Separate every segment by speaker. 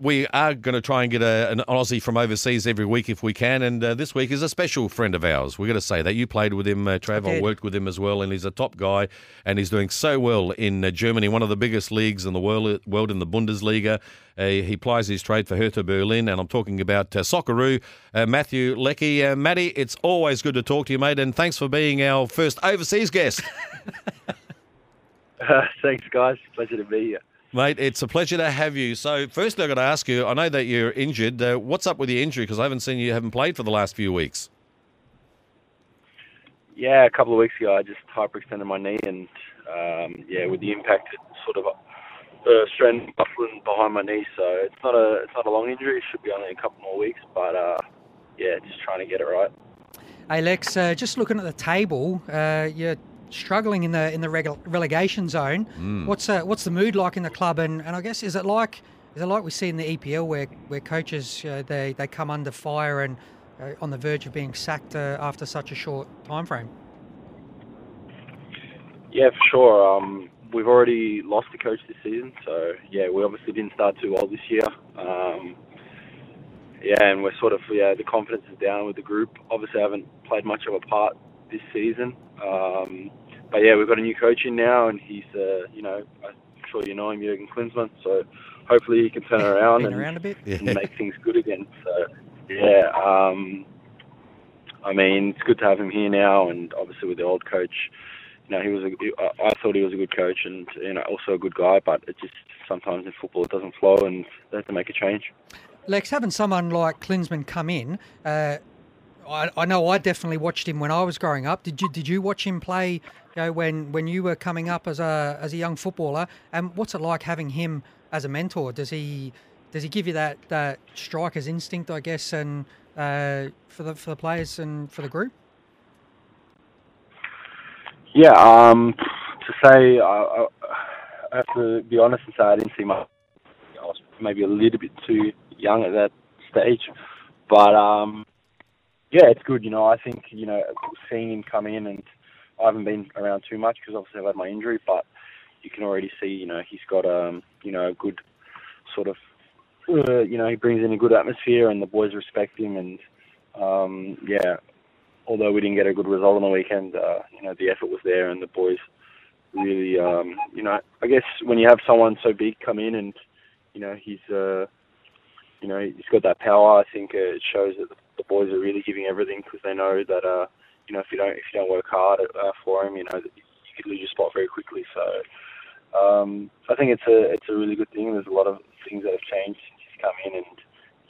Speaker 1: we are going to try and get a, an Aussie from overseas every week if we can. And uh, this week is a special friend of ours. We're going to say that. You played with him, uh, Trav. I,
Speaker 2: did.
Speaker 1: worked with him as well. And he's a top guy. And he's doing so well in uh, Germany, one of the biggest leagues in the world, world in the Bundesliga. Uh, he plies his trade for Hertha Berlin. And I'm talking about uh, Socceroo, uh, Mathew Leckie. Uh, Matty, it's always good to talk to you, mate. And thanks for being our first overseas guest.
Speaker 3: Uh, thanks, guys. Pleasure to be here.
Speaker 1: Mate, it's a pleasure to have you. So, firstly, I've got to ask you I know that you're injured. Uh, what's up with your injury? Because I haven't seen you you haven't played for the last few weeks.
Speaker 3: Yeah, a couple of weeks ago, I just hyperextended my knee, and um, yeah, with the impact, it sort of uh, strength muffling behind my knee. So it's not a it's not a long injury. It should be only a couple more weeks, but uh, yeah, just trying to get it right.
Speaker 2: Hey Lex, uh, just looking at the table, uh, you're struggling in the in the rele- relegation zone. What's uh, what's the mood like in the club? And, and I guess is it like is it like we see in the EPL where where coaches uh, they they come under fire and uh, on the verge of being sacked uh, after such a short time frame?
Speaker 3: Yeah, for sure. Um, we've already lost the coach this season, so yeah, we obviously didn't start too well this year. Um, yeah, and we're sort of yeah, the confidence is down with the group. Obviously, I haven't played much of a part this season, um, but yeah, we've got a new coach in now, and he's uh, you know I'm sure you know him, Jurgen Klinsmann. So hopefully he can turn around and,
Speaker 2: around a bit.
Speaker 1: Yeah.
Speaker 3: and make things good again. So yeah, um, I mean it's good to have him here now, and obviously with the old coach you know, he was a, I- I thought he was a good coach and you know also a good guy, but it just sometimes in football it doesn't flow and they have to make a change.
Speaker 2: Lex, having someone like Klinsmann come in, uh, I, I know I definitely watched him when I was growing up. Did you did you watch him play? You know, when when you were coming up as a as a young footballer, and what's it like having him as a mentor? Does he does he give you that that striker's instinct, I guess, and uh, for the for the players and for the group?
Speaker 3: Yeah, um, to say I, I have to be honest and say I didn't see much. I was maybe a little bit too young at that stage, but um, yeah, it's good. You know, I think you know seeing him come in and I haven't been around too much because obviously I've had my injury, but you can already see you know he's got um you know a good sort of uh, you know he brings in a good atmosphere and the boys respect him and um yeah although we didn't get a good result on the weekend, uh, you know, the effort was there and the boys really, um, you know, I guess when you have someone so big come in and, you know, he's, uh, you know, he's got that power, I think it shows that the, boys are really giving everything because they know that, uh, you know, if you don't, if you don't work hard uh, for him, you know, you could lose your spot very quickly. So, um, I think it's a, it's a really good thing. There's a lot of things that have changed since he's come in and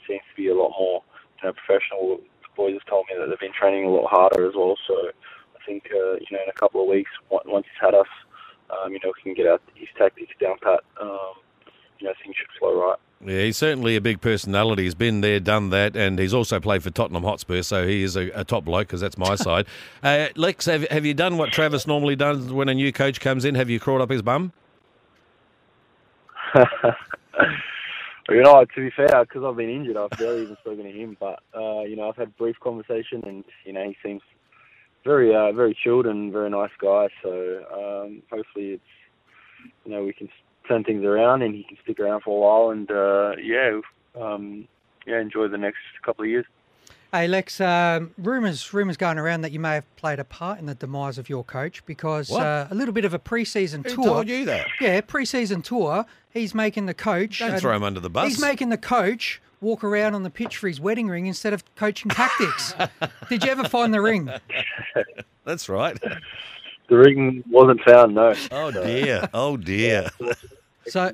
Speaker 3: seems to be a lot more, you know, professional The boys have told me that they've been training a lot harder as well. So I think uh, you know in a couple of weeks, on- once he's had us, um, you know, we can get our, his tactics down pat. Um, you know, things should flow right.
Speaker 1: Yeah, he's certainly a big personality. He's been there, done that, and he's also played for Tottenham Hotspur, so he is a, a top bloke because that's my side. Uh, Lex, have, have you done what Travis normally does when a new coach comes in? Have you crawled up his bum?
Speaker 3: you know, to be fair, because I've been injured, I've barely even spoken to him. But uh, you know, I've had brief conversation, and you know, he seems very, uh, very chilled and very nice guy. So um, hopefully, it's you know, we can turn things around, and he can stick around for a while, and uh, yeah, um, yeah, enjoy the next couple of years.
Speaker 2: Hey Lex, um, rumors rumors going around that you may have played a part in the demise of your coach because uh, a little bit of a preseason
Speaker 1: Who
Speaker 2: tour.
Speaker 1: told you that?
Speaker 2: Yeah, pre-season tour. He's making the coach.
Speaker 1: Don't
Speaker 2: and
Speaker 1: throw him under the bus.
Speaker 2: He's making the coach walk around on the pitch for his wedding ring instead of coaching tactics. Did you ever find the ring?
Speaker 1: That's right.
Speaker 3: The ring wasn't found, no.
Speaker 1: Oh dear. Oh dear.
Speaker 2: So,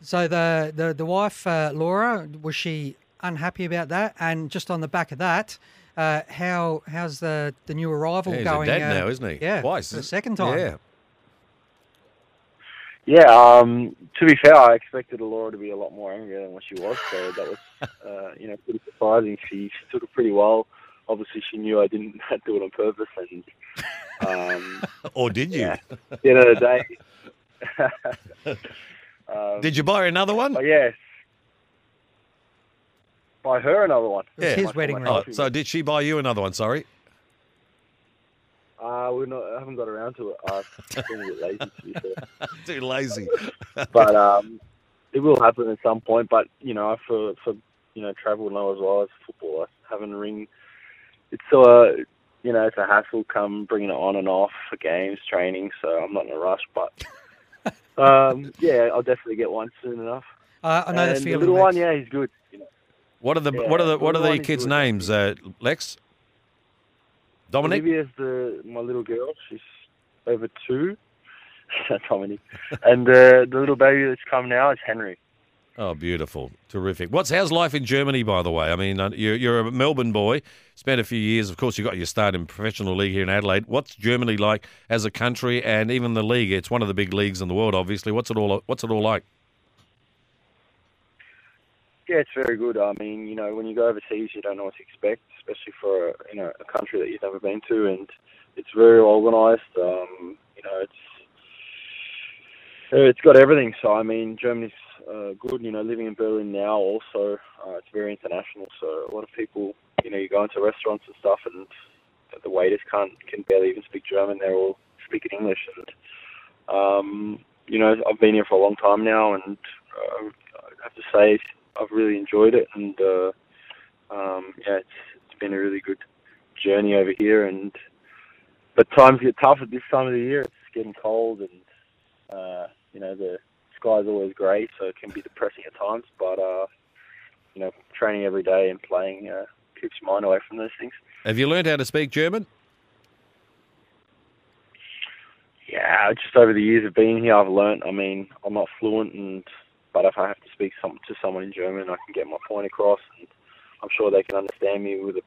Speaker 2: so the the the wife uh, Laura was she unhappy about that? And just on the back of that, uh, how how's the the new arrival
Speaker 1: Yeah, he's a
Speaker 2: going?
Speaker 1: dad
Speaker 2: uh,
Speaker 1: now, isn't he?
Speaker 2: Yeah,
Speaker 1: Twice,
Speaker 2: the second time.
Speaker 1: Yeah.
Speaker 3: Yeah, um, to be fair, I expected Laura to be a lot more angry than what she was, so that was, uh, you know, pretty surprising. She, she took it pretty well. Obviously, she knew I didn't do it on purpose, and um,
Speaker 1: Or did you?
Speaker 3: yeah, at the end of the day. um,
Speaker 1: Did you buy another one?
Speaker 3: But yes, buy her another one.
Speaker 2: It was
Speaker 1: Yeah.
Speaker 2: his
Speaker 3: Much for
Speaker 2: wedding ring.
Speaker 1: Oh, so did she buy you another one? Sorry.
Speaker 3: Uh, we're not, I haven't got around to it. Uh, I've been a bit lazy to be fair.
Speaker 1: Too lazy.
Speaker 3: But um, it will happen at some point. But you know, for for you know travel now as well as football, having a ring, it's uh you know it's a hassle come bringing it on and off for games, training. So I'm not in a rush, but um, yeah, I'll definitely get one soon enough.
Speaker 2: Uh, I know
Speaker 3: and
Speaker 2: the feeling.
Speaker 3: The little one, yeah, he's good. You know.
Speaker 1: What are the
Speaker 3: Yeah,
Speaker 1: what are the what are
Speaker 3: the
Speaker 1: the
Speaker 3: one is
Speaker 1: kids'
Speaker 3: good.
Speaker 1: names, uh, Lex? Dominic.
Speaker 3: Olivia's the my little girl. She's over two. Dominic. and uh, the little baby that's come now is Henry.
Speaker 1: Oh, beautiful, terrific. What's how's life in Germany, by the way? I mean, uh, you're, you're a Melbourne boy, spent a few years. Of course, you got your start in professional league here in Adelaide. What's Germany like as a country, and even the league? It's one of the big leagues in the world, obviously. What's it all? What's it all like?
Speaker 3: Yeah, it's very good. I mean, you know, when you go overseas, you don't know what to expect, especially for you know a country that you've never been to, and it's very organised. Um, you know, it's it's got everything. So I mean, Germany's uh, good. You know, living in Berlin now, also uh, it's very international. So a lot of people, you know, you go into restaurants and stuff, and the waiters can't can barely even speak German. They're all speaking English, and um, you know, I've been here for a long time now, and uh, I have to say I've really enjoyed it, and uh, um, yeah, it's it's been a really good journey over here. And but times get tough at this time of the year. It's getting cold, and uh, you know the sky's always grey, so it can be depressing at times. But uh, you know, training every day and playing uh, keeps your mind away from those things.
Speaker 1: Have you learned how to speak German?
Speaker 3: Yeah, just over the years of being here, I've learnt. I mean, I'm not fluent, and but if I have to speak some, to someone in German, I can get my point across, and I'm sure they can understand me with a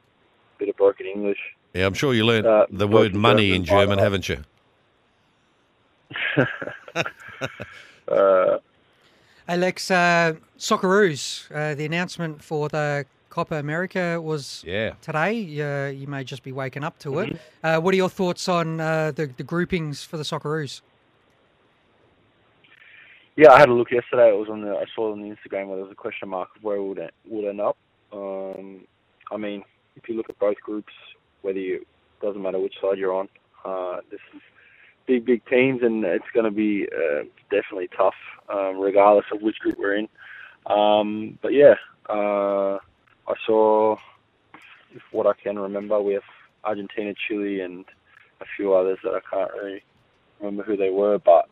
Speaker 3: bit of broken English.
Speaker 1: Yeah, I'm sure you learned
Speaker 3: Uh,
Speaker 1: the word money in
Speaker 3: German,
Speaker 1: German,
Speaker 3: but, uh,
Speaker 1: haven't you?
Speaker 3: Uh,
Speaker 2: Alex, uh, Socceroos, uh, the announcement for the Copa America was
Speaker 1: Yeah.
Speaker 2: today. Uh, you may just be waking up to
Speaker 3: Mm-hmm.
Speaker 2: it. Uh, what are your thoughts on uh, the, the groupings for the Socceroos?
Speaker 3: yeah, I had a look yesterday. It was on the I saw on the Instagram where there was a question mark of where it would it would end up. Um, I mean, if you look at both groups, whether you doesn't matter which side you're on, uh, this is big big teams, and it's going to be uh, definitely tough, um, regardless of which group we're in. Um, but yeah, uh, I saw, if what I can remember, we have Argentina, Chile, and a few others that I can't really remember who they were, but.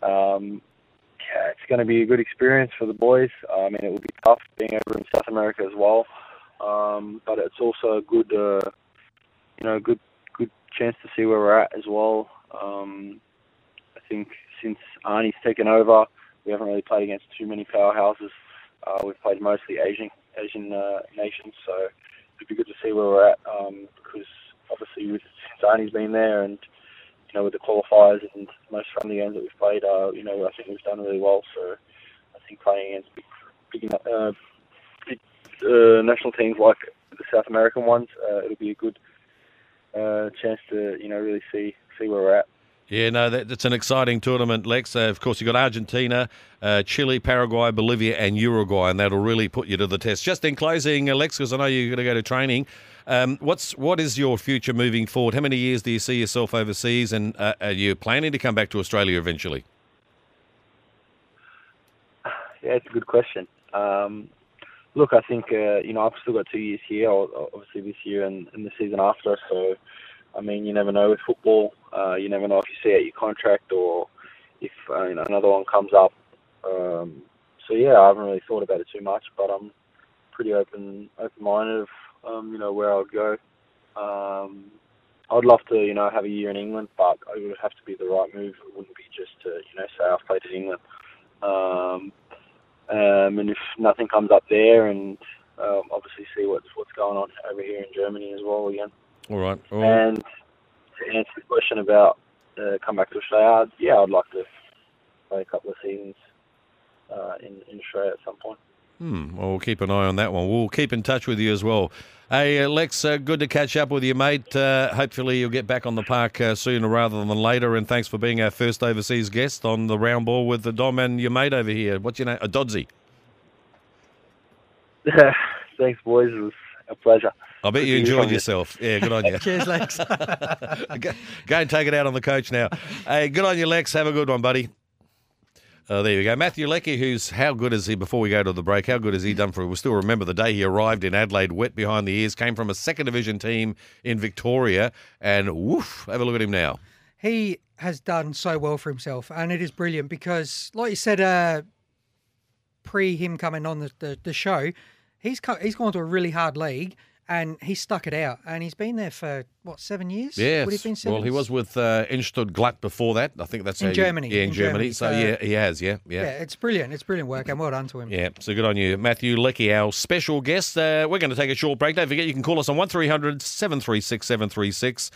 Speaker 3: Um, yeah, it's going to be a good experience for the boys. I mean, it will be tough being over in South America as well, um, but it's also a good, uh, you know, good good chance to see where we're at as well. Um, I think since Arnie's taken over, we haven't really played against too many powerhouses. Uh, we've played mostly Asian Asian uh, nations, so it'd be good to see where we're at um, because obviously with, since Arnie's been there and you know, with the qualifiers and most friendly games that we've played, uh, you know, I think we've done really well. So I think playing against big, big, uh, big uh, national teams like the South American ones, uh, it'll be a good uh, chance to, you know, really see see where we're at.
Speaker 1: Yeah, no, that, that's an exciting tournament, Lex. Uh, of course, you've got Argentina, uh, Chile, Paraguay, Bolivia, and Uruguay, and that'll really put you to the test. Just in closing, uh, Lex, because I know you're going to go to training. Um, what's what is your future moving forward? How many years do you see yourself overseas, and uh, are you planning to come back to Australia eventually?
Speaker 3: Yeah, it's a good question. Um, look, I think uh, you know I've still got two years here, obviously this year and, and the season after. So, I mean, you never know with football. Uh, you never know if you see out your contract or if uh, you know another one comes up. Um, so yeah, I haven't really thought about it too much, but I'm pretty open open minded of um, you know where I would go. Um, I'd love to you know have a year in England, but it would have to be the right move. It wouldn't be just to you know say I've played in England. Um, um, and if nothing comes up there, and um, obviously see what's what's going on over here in Germany as well again.
Speaker 1: All right. All.
Speaker 3: And to answer the question about uh, come back to Australia, yeah, I'd like to play a couple of seasons uh, in, in Australia at some point.
Speaker 1: Hmm. Well, we'll keep an eye on that one. We'll keep in touch with you as well. Hey, uh, Lex, uh, good to catch up with you, mate. Uh, hopefully, you'll get back on the park uh, sooner rather than later. And thanks for being our first overseas guest on the round ball with the Dom and your mate over here. What's your name? A Doddsy.
Speaker 3: Thanks, boys. It was a pleasure.
Speaker 1: I bet
Speaker 3: Good
Speaker 1: you enjoyed
Speaker 3: from you.
Speaker 1: yourself. Yeah, good on you.
Speaker 2: Cheers, Lex.
Speaker 1: go, go and take it out on the coach now. Hey, good on you, Lex. Have a good one, buddy. Oh, there you go. Mathew Leckie, who's how good is he before we go to the break? How good has he done for We still remember the day he arrived in Adelaide, wet behind the ears, came from a second division team in Victoria, and woof, have a look at him now.
Speaker 2: He has done so well for himself, and it is brilliant because, like you said, uh, pre him coming on the, the, the show, he's co- he's gone to a really hard league and he stuck it out, and he's been there for what seven years?
Speaker 1: Yes.
Speaker 2: Would he have been seven?
Speaker 1: Well, he was with uh, Glatt before that. I think that's
Speaker 2: In
Speaker 1: you-
Speaker 2: Germany,
Speaker 1: yeah, in,
Speaker 2: in
Speaker 1: Germany.
Speaker 2: Germany.
Speaker 1: So yeah, he has. Yeah, yeah.
Speaker 2: Yeah, it's brilliant. It's brilliant work, and well done to him.
Speaker 1: Yeah, so good on you. Mathew Leckie, our special guest. Uh, we're going to take a short break. Don't forget, you can call us on 1300 736 736.